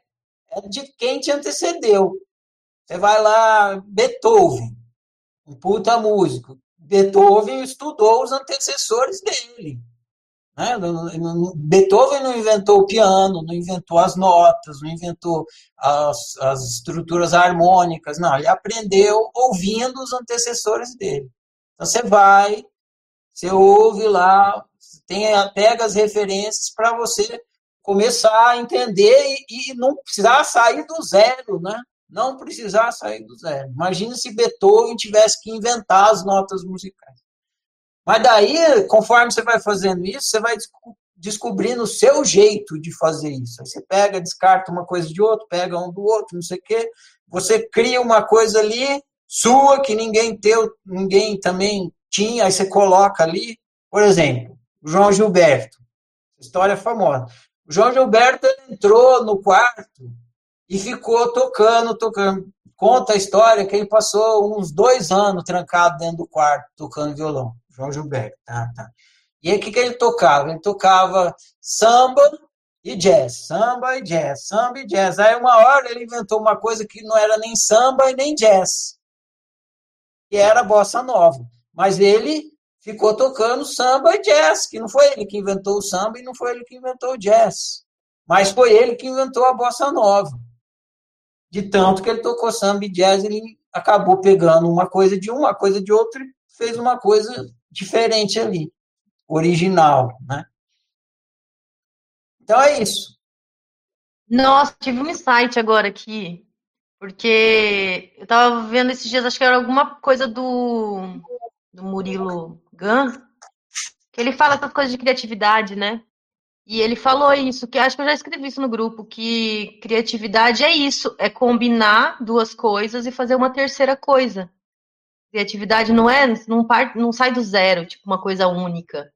é de quem te antecedeu. Você vai lá, Beethoven, um puta músico. Beethoven estudou os antecessores dele. Né? Beethoven não inventou o piano, não inventou as notas, não inventou as, as estruturas harmônicas, não. Ele aprendeu ouvindo os antecessores dele. Então você vai, você ouve lá, tem, pega as referências para você começar a entender e, e, não precisar sair do zero, né? Não precisar sair do zero. Imagina se Beethoven tivesse que inventar as notas musicais. Mas daí, conforme você vai fazendo isso, você vai descobrindo o seu jeito de fazer isso. Aí você pega, descarta uma coisa de outro, pega um do outro, não sei o quê. Você cria uma coisa ali sua que ninguém teu, ninguém também tinha, aí você coloca ali. Por exemplo, João Gilberto. História famosa. O João Gilberto entrou no quarto e ficou tocando, tocando. Conta a história que ele passou uns dois anos trancado dentro do quarto, tocando violão. João Gilberto, tá, tá. E aí o que, que ele tocava? Ele tocava samba e jazz, samba e jazz, samba e jazz. Aí uma hora ele inventou uma coisa que não era nem samba e nem jazz, que era bossa nova. Mas ele ficou tocando samba e jazz, que não foi ele que inventou o samba e não foi ele que inventou o jazz. Mas foi ele que inventou a bossa nova. De tanto que ele tocou samba e jazz, ele acabou pegando uma coisa de uma, coisa de outra e fez uma coisa diferente ali, original, né? Então é isso. Nossa, tive um insight agora aqui, porque eu tava vendo esses dias, acho que era alguma coisa do, do Murilo Gun, que ele fala essas coisas de criatividade, né? E ele falou isso, que acho que eu já escrevi isso no grupo, que criatividade é isso, é combinar duas coisas e fazer uma terceira coisa. Criatividade não é, não, part, não sai do zero, tipo uma coisa única.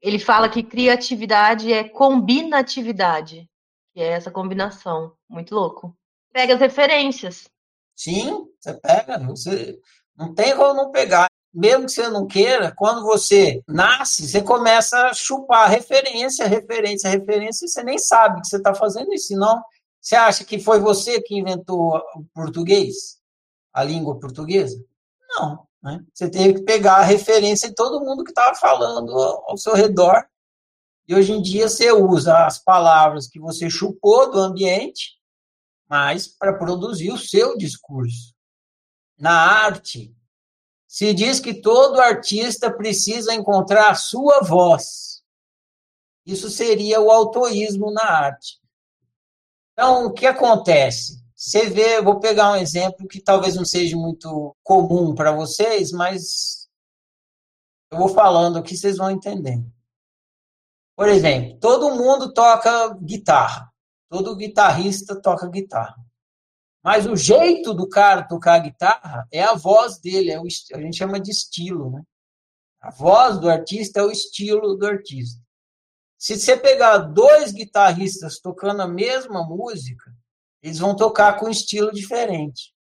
Ele fala que criatividade é combinatividade, que é essa combinação. Muito louco. Pega as referências. Sim, você pega, você não tem como não pegar. Mesmo que você não queira, quando você nasce, você começa a chupar referência, referência, referência, e você nem sabe que você está fazendo isso. Senão, você acha que foi você que inventou o português, a língua portuguesa? Não. Né? Você teve que pegar a referência de todo mundo que estava falando ao seu redor. E hoje em dia você usa as palavras que você chupou do ambiente, mas para produzir o seu discurso. Na arte, se diz que todo artista precisa encontrar a sua voz. Isso seria o autoísmo na arte. Então, o que acontece? Você vê, vou pegar um exemplo que talvez não seja muito comum para vocês, mas eu vou falando aqui, vocês vão entender. Por exemplo, todo mundo toca guitarra. Todo guitarrista toca guitarra. Mas o jeito do cara tocar guitarra é a voz dele, é o, a gente chama de estilo, né? A voz do artista é o estilo do artista. Se você pegar dois guitarristas tocando a mesma música, eles vão tocar com um estilo diferente.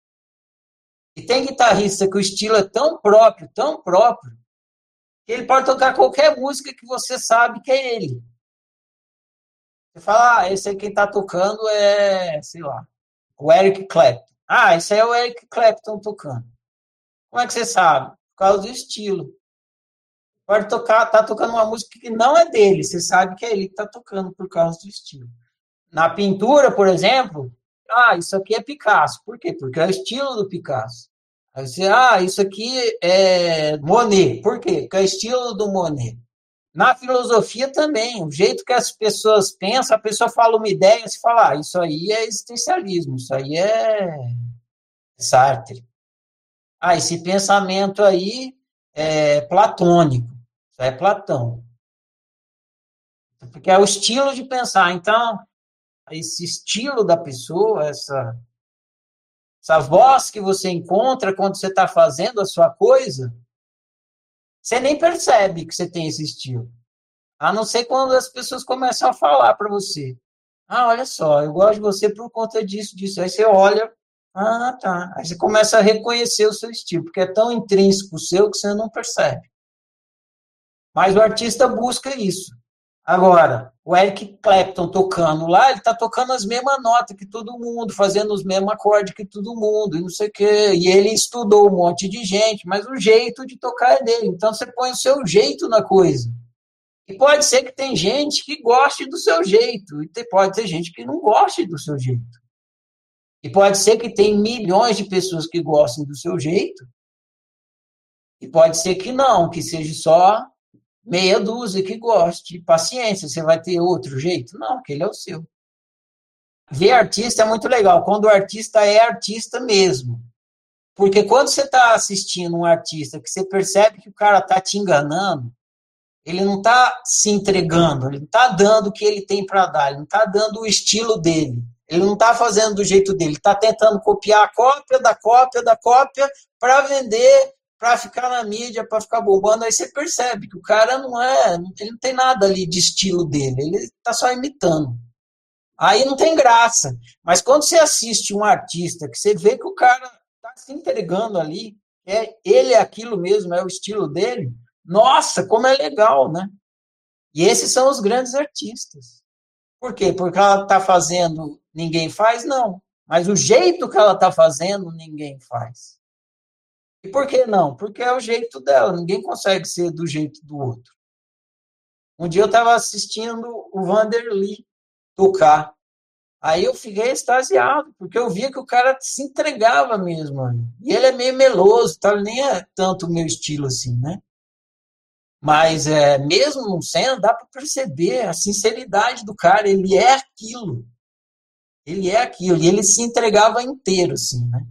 E tem guitarrista que o estilo é tão próprio, tão próprio, que ele pode tocar qualquer música que você sabe que é ele. Você fala, ah, esse aí quem está tocando é, sei lá, o Eric Clapton. Ah, esse aí é o Eric Clapton tocando. Como é que você sabe? Por causa do estilo. Pode tocar, tá tocando uma música que não é dele, você sabe que é ele que está tocando por causa do estilo. Na pintura, por exemplo, ah, isso aqui é Picasso. Por quê? Porque é o estilo do Picasso. Aí você, ah, isso aqui é Monet. Por quê? Porque é o estilo do Monet. Na filosofia também, o jeito que as pessoas pensam, a pessoa fala uma ideia, se fala, ah, isso aí é existencialismo, isso aí é Sartre. Ah, esse pensamento aí é platônico, isso é Platão. Porque é o estilo de pensar. Então, esse estilo da pessoa, essa, essa voz que você encontra quando você está fazendo a sua coisa, você nem percebe que você tem esse estilo. A não ser quando as pessoas começam a falar para você. Ah, olha só, eu gosto de você por conta disso, disso. Aí você olha, ah, tá. Aí você começa a reconhecer o seu estilo, porque é tão intrínseco seu que você não percebe. Mas o artista busca isso. Agora, o Eric Clapton tocando lá, ele está tocando as mesmas notas que todo mundo, fazendo os mesmos acordes que todo mundo, e não sei o quê. E ele estudou um monte de gente, mas o jeito de tocar é dele. Então você põe o seu jeito na coisa. E pode ser que tem gente que goste do seu jeito, e pode ter gente que não goste do seu jeito. E pode ser que tem milhões de pessoas que gostem do seu jeito, e pode ser que não, que seja só meia dúzia que goste. Paciência, você vai ter outro jeito? Não, aquele é o seu. Ver artista é muito legal, quando o artista é artista mesmo. Porque quando você está assistindo um artista que você percebe que o cara está te enganando, ele não está se entregando, ele não está dando o que ele tem para dar, ele não está dando o estilo dele, ele não está fazendo do jeito dele, está tentando copiar a cópia da cópia da cópia para vender para ficar na mídia, para ficar bombando, aí você percebe que o cara não é, ele não tem nada ali de estilo dele, ele está só imitando. Aí não tem graça. Mas quando você assiste um artista, que você vê que o cara está se entregando ali, é ele é aquilo mesmo, é o estilo dele, nossa, como é legal, né? E esses são os grandes artistas. Por quê? Porque ela está fazendo, ninguém faz? Não. Mas o jeito que ela está fazendo, ninguém faz. E por que não? Porque é o jeito dela, ninguém consegue ser do jeito do outro. Um dia eu estava assistindo o Vanderly tocar. Aí eu fiquei extasiado, porque eu via que o cara se entregava mesmo. E ele é meio meloso, tá? nem é tanto o meu estilo assim, né? Mas é, mesmo não sendo, dá para perceber a sinceridade do cara. Ele é aquilo. Ele é aquilo. E ele se entregava inteiro, assim, né?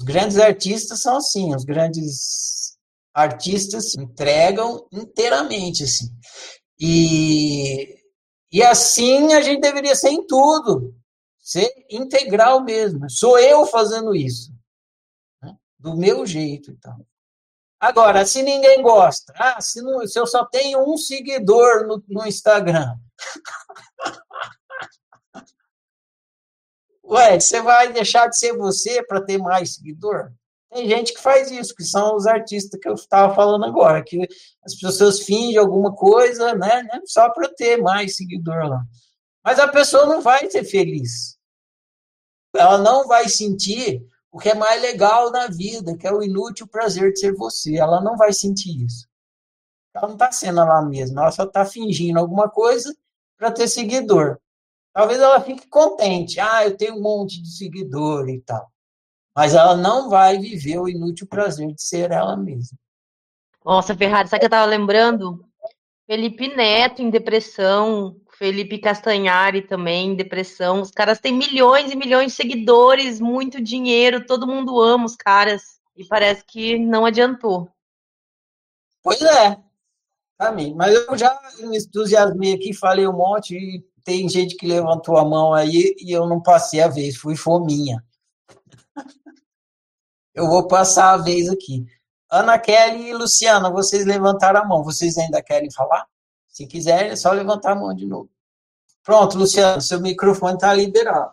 Os grandes artistas são assim, os grandes artistas entregam inteiramente, assim. E, e assim a gente deveria ser em tudo, ser integral mesmo. Sou eu fazendo isso, né? do meu jeito então. Agora, se ninguém gosta, ah, se, não, se eu só tenho um seguidor no, no Instagram, [LAUGHS] Ué, você vai deixar de ser você para ter mais seguidor? Tem gente que faz isso, que são os artistas que eu estava falando agora, que as pessoas fingem alguma coisa, né, né só para ter mais seguidor lá. Mas a pessoa não vai ser feliz. Ela não vai sentir o que é mais legal na vida, que é o inútil prazer de ser você. Ela não vai sentir isso. Ela não está sendo ela mesma, ela só está fingindo alguma coisa para ter seguidor. Talvez ela fique contente. Ah, eu tenho um monte de seguidor e tal. mas ela não vai viver o inútil prazer de ser ela mesma. Nossa, Ferrari, sabe o que eu tava lembrando? Felipe Neto em depressão, Felipe Castanhari também em depressão. Os caras têm milhões e milhões de seguidores, muito dinheiro, todo mundo ama os caras. E parece que não adiantou. Pois é, pra mim. Mas eu já me entusiasmei aqui, falei um monte, e tem gente que levantou a mão aí e eu não passei a vez, fui fominha. Eu vou passar a vez aqui. Ana Kelly e Luciana, vocês levantaram a mão. Vocês ainda querem falar? Se quiserem, é só levantar a mão de novo. Pronto, Luciana, seu microfone está liberado.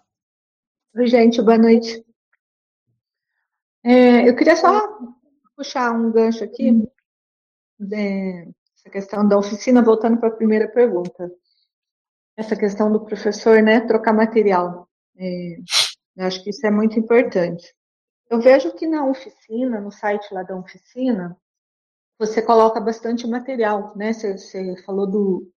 Oi, gente, boa noite. É, eu queria só puxar um gancho aqui, de, essa questão da oficina, voltando para a primeira pergunta. Essa questão do professor, né, trocar material. É, acho que isso é muito importante. Eu vejo que na oficina, no site lá da oficina, você coloca bastante material, né? Você, você falou do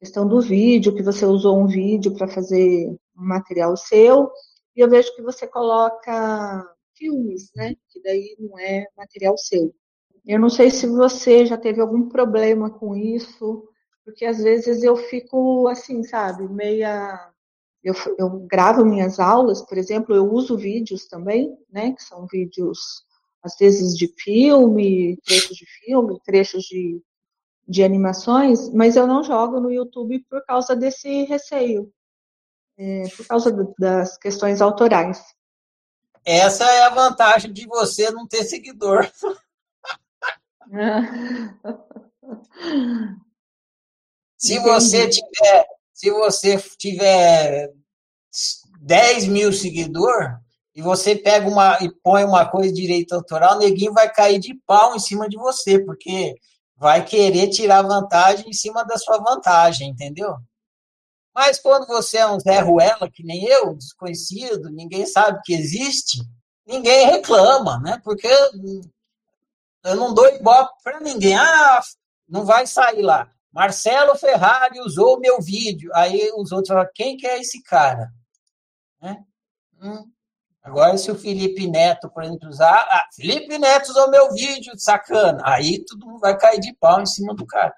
questão do vídeo, que você usou um vídeo para fazer um material seu, e eu vejo que você coloca filmes, né? Que daí não é material seu. Eu não sei se você já teve algum problema com isso, porque às vezes eu fico assim, sabe, meia eu, eu gravo minhas aulas, por exemplo, eu uso vídeos também, né, que são vídeos, às vezes, de filme, trechos de filme, trechos de, de animações, mas eu não jogo no YouTube por causa desse receio, é, por causa das questões autorais. Essa é a vantagem de você não ter seguidor. [LAUGHS] [LAUGHS] se você tiver se você tiver 10 mil seguidores e você pega uma e põe uma coisa de direito autoral, o neguinho vai cair de pau em cima de você, porque vai querer tirar vantagem em cima da sua vantagem, entendeu? Mas quando você é um Zé Ruela, que nem eu, desconhecido, ninguém sabe que existe, ninguém reclama, né? Porque eu não dou ibope para ninguém. Ah, não vai sair lá. Marcelo Ferrari usou meu vídeo. Aí os outros falam, quem que é esse cara? Né? Hum. Agora, se o Felipe Neto, por exemplo, usar. Ah, Felipe Neto usou meu vídeo, sacana. Aí mundo vai cair de pau em cima do cara.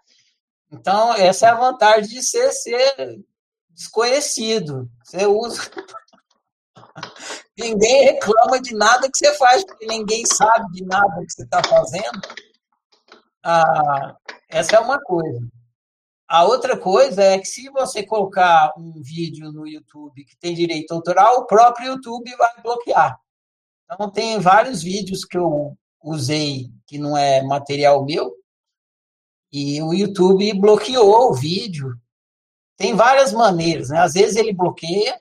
Então, essa é a vantagem de ser, ser desconhecido. Você usa. [LAUGHS] ninguém reclama de nada que você faz, porque ninguém sabe de nada que você está fazendo. Ah, essa é uma coisa. A outra coisa é que se você colocar um vídeo no YouTube que tem direito autoral, o próprio YouTube vai bloquear. Então, tem vários vídeos que eu usei que não é material meu, e o YouTube bloqueou o vídeo. Tem várias maneiras, né? Às vezes ele bloqueia,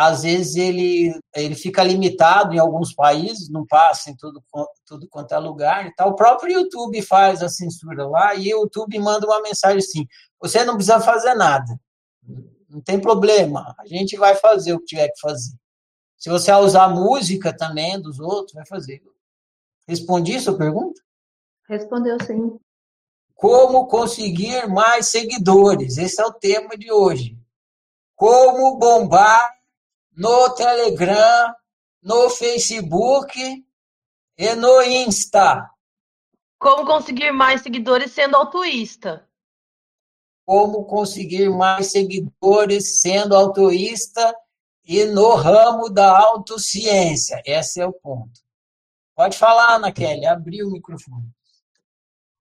às vezes ele, ele fica limitado em alguns países, não passa em tudo, tudo quanto é lugar e tal. O próprio YouTube faz a censura lá e o YouTube manda uma mensagem assim: você não precisa fazer nada, não tem problema, a gente vai fazer o que tiver que fazer. Se você usar música também dos outros, vai fazer. Respondi a sua pergunta? Respondeu sim. Como conseguir mais seguidores? Esse é o tema de hoje. Como bombar no Telegram, no Facebook e no Insta. Como conseguir mais seguidores sendo altruísta? Como conseguir mais seguidores sendo altruísta e no ramo da autociência. Esse é o ponto. Pode falar, Ana Kelly, abriu o microfone.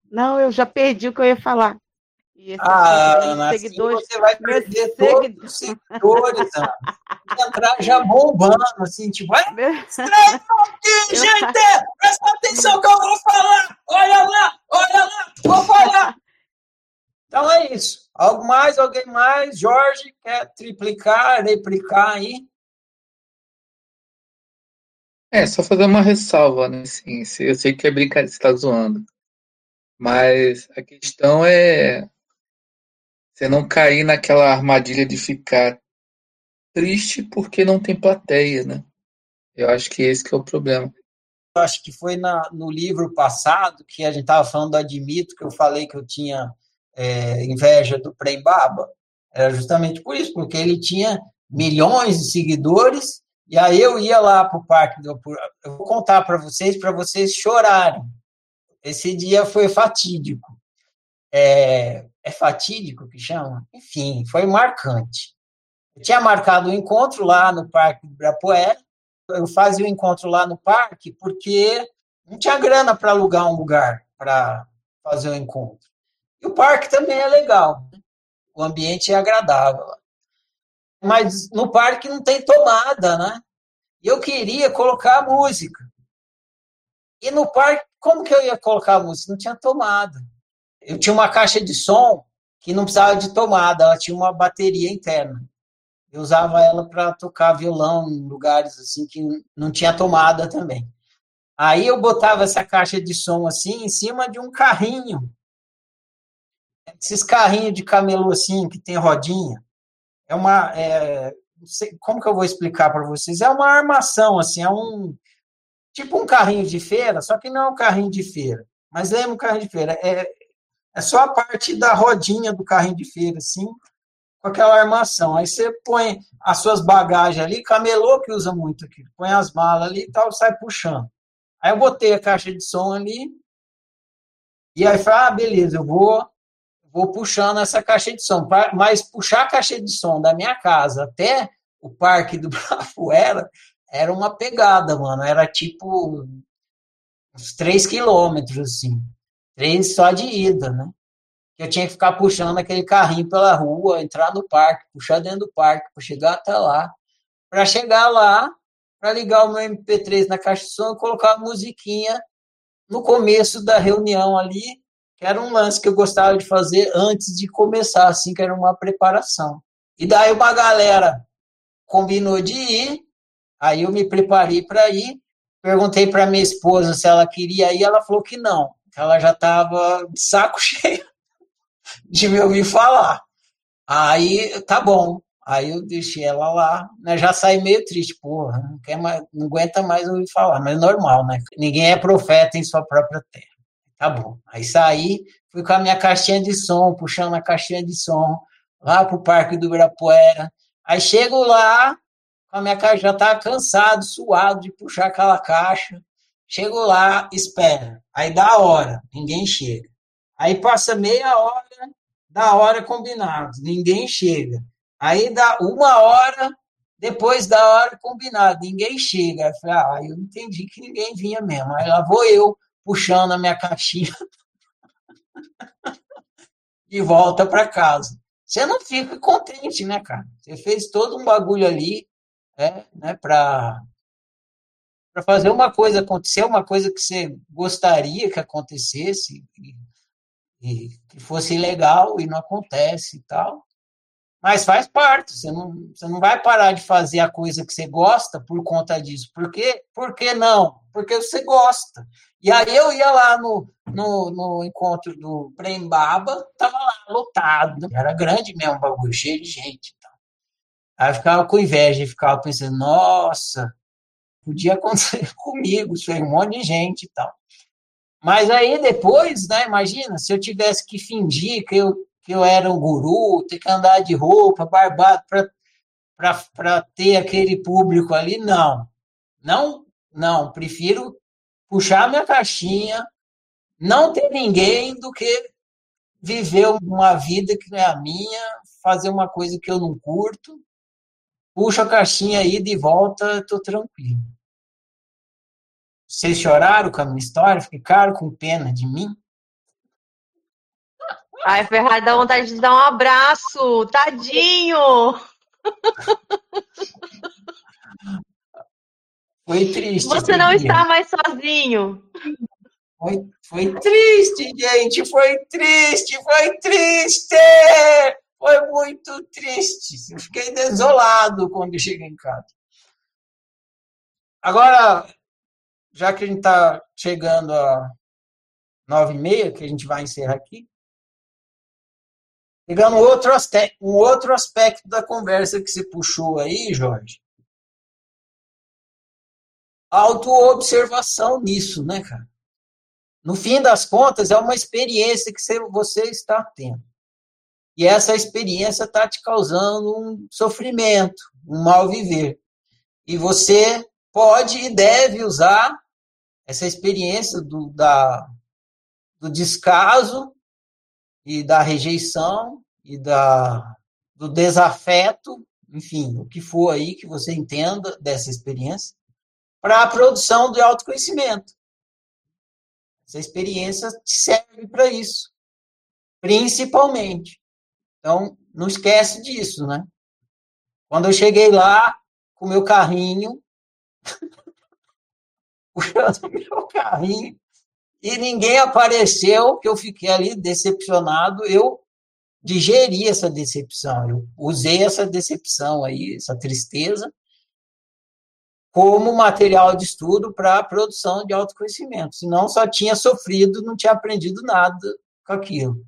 Não, eu já perdi o que eu ia falar. Ah, Ana, assim seguidores, você vai perder todos os seguidores, Ana. entrar já bombando, assim, tipo, vai, [LAUGHS] aqui, gente! Presta atenção que eu vou falar! Olha lá, olha lá, vou falar! Então é isso. Algo mais, alguém mais? Jorge, quer triplicar, replicar aí? É, só fazer uma ressalva, né? Assim, eu sei que é brincadeira, você está zoando. Mas a questão é você não cair naquela armadilha de ficar triste porque não tem plateia, né? Eu acho que esse que é o problema. Eu acho que foi na, no livro passado que a gente estava falando do Admito, que eu falei que eu tinha é, inveja do Prem Baba. Era justamente por isso, porque ele tinha milhões de seguidores E aí eu ia lá para o parque do eu vou contar para vocês, para vocês chorarem. Esse dia foi fatídico. É, é fatídico que chama? Enfim, foi marcante. Eu tinha marcado um encontro lá no Parque do Ibirapuera. Eu fazia o um encontro lá no parque porque não tinha grana para alugar um lugar para fazer o um encontro. E o parque também é legal. O ambiente é agradável. Mas no parque não tem tomada, né? E eu queria colocar a música. E no parque, como que eu ia colocar a música? Não tinha tomada. Eu tinha uma caixa de som que não precisava de tomada, ela tinha uma bateria interna. Eu usava ela para tocar violão em lugares assim que não tinha tomada também. Aí eu botava essa caixa de som assim em cima de um carrinho. Esses carrinhos de camelô assim que tem rodinha. É uma é, sei, como que eu vou explicar para vocês? É uma armação assim, é um tipo um carrinho de feira, só que não é um carrinho de feira. Mas lembra um carrinho de feira, é é só a parte da rodinha do carrinho de feira assim, com aquela armação. Aí você põe as suas bagagens ali, camelô que usa muito aqui, põe as malas ali e tal, sai puxando. Aí eu botei a caixa de som ali, e aí falei, ah, beleza, eu vou, vou puxando essa caixa de som. Mas puxar a caixa de som da minha casa até o Parque do [LAUGHS] Brafuera era uma pegada, mano. Era tipo uns 3 quilômetros, assim. Três só de ida, né? Eu tinha que ficar puxando aquele carrinho pela rua, entrar no parque, puxar dentro do parque, para chegar até lá. Para chegar lá, para ligar o meu MP3 na caixa de som e colocar a musiquinha no começo da reunião ali, que era um lance que eu gostava de fazer antes de começar, assim, que era uma preparação. E daí uma galera combinou de ir, aí eu me preparei para ir, perguntei para minha esposa se ela queria ir, ela falou que não, ela já estava de saco [LAUGHS] cheio de me ouvir falar. Aí, tá bom. Aí eu deixei ela lá, né? Já saí meio triste, porra, não, quer mais, não aguenta mais ouvir falar, mas é normal, né? Ninguém é profeta em sua própria terra. Tá bom. Aí saí, fui com a minha caixinha de som, puxando a caixinha de som, lá pro Parque do Ibirapuera. Aí chego lá, a minha caixa, já tava cansado, suado de puxar aquela caixa. Chego lá, espera. Aí dá a hora, ninguém chega. Aí passa meia hora, da hora combinado, ninguém chega. Aí dá uma hora, depois da hora combinado, ninguém chega. Aí eu falei, ah, eu entendi que ninguém vinha mesmo. Aí lá vou eu puxando a minha caixinha [LAUGHS] de volta para casa. Você não fica contente, né, cara? Você fez todo um bagulho ali, é, né, para para fazer uma coisa acontecer, uma coisa que você gostaria que acontecesse e, e que fosse legal e não acontece e tal. Mas faz parte, você não, você não vai parar de fazer a coisa que você gosta por conta disso. Por quê? Por que não? Porque você gosta. E aí eu ia lá no, no, no encontro do Prembaba, tava lá lotado, era grande mesmo o bagulho, cheio de gente. Então. Aí eu ficava com inveja ficava pensando, nossa, podia acontecer [LAUGHS] comigo, isso aí, um monte de gente e tal. Mas aí depois, né, imagina, se eu tivesse que fingir que eu que eu era um guru, ter que andar de roupa, barbado, para ter aquele público ali. Não. Não, não. Prefiro puxar minha caixinha, não ter ninguém do que viver uma vida que não é a minha, fazer uma coisa que eu não curto. Puxo a caixinha aí de volta, estou tranquilo. Vocês choraram com a minha história? Ficaram com pena de mim? Ai, Ferrari, dá vontade de dar um abraço. Tadinho! Foi triste. Você não dia. está mais sozinho. Foi, foi triste, gente. Foi triste, foi triste. Foi muito triste. Eu fiquei desolado quando cheguei em casa. Agora, já que a gente está chegando a nove e meia, que a gente vai encerrar aqui, Pegando outro um outro aspecto da conversa que você puxou aí, Jorge. Autoobservação nisso, né, cara? No fim das contas, é uma experiência que você está tendo. E essa experiência está te causando um sofrimento, um mal viver. E você pode e deve usar essa experiência do, da, do descaso e da rejeição e da, do desafeto, enfim, o que for aí que você entenda dessa experiência, para a produção de autoconhecimento. Essa experiência serve para isso, principalmente. Então, não esquece disso, né? Quando eu cheguei lá com meu carrinho, [LAUGHS] puxando meu carrinho, e ninguém apareceu, que eu fiquei ali decepcionado, eu digeri essa decepção, eu usei essa decepção aí, essa tristeza, como material de estudo para a produção de autoconhecimento. Senão só tinha sofrido, não tinha aprendido nada com aquilo.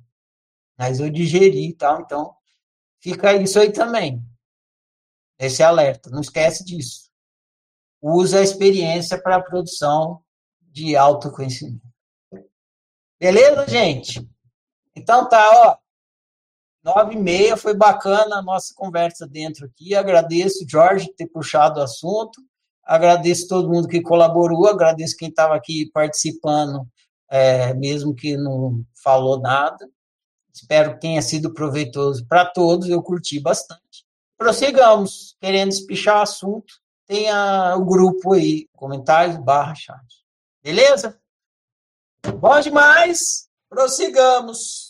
Mas eu digeri e tal, então fica isso aí também. Esse alerta, não esquece disso. Usa a experiência para a produção de autoconhecimento. Beleza, gente? Então tá, ó. Nove e meia, foi bacana a nossa conversa dentro aqui. Agradeço, Jorge, por ter puxado o assunto. Agradeço todo mundo que colaborou, agradeço quem estava aqui participando, é, mesmo que não falou nada. Espero que tenha sido proveitoso para todos, eu curti bastante. Prossigamos, querendo espichar o assunto, tenha o grupo aí, comentários, barra chat. Beleza? Bom demais, prossigamos.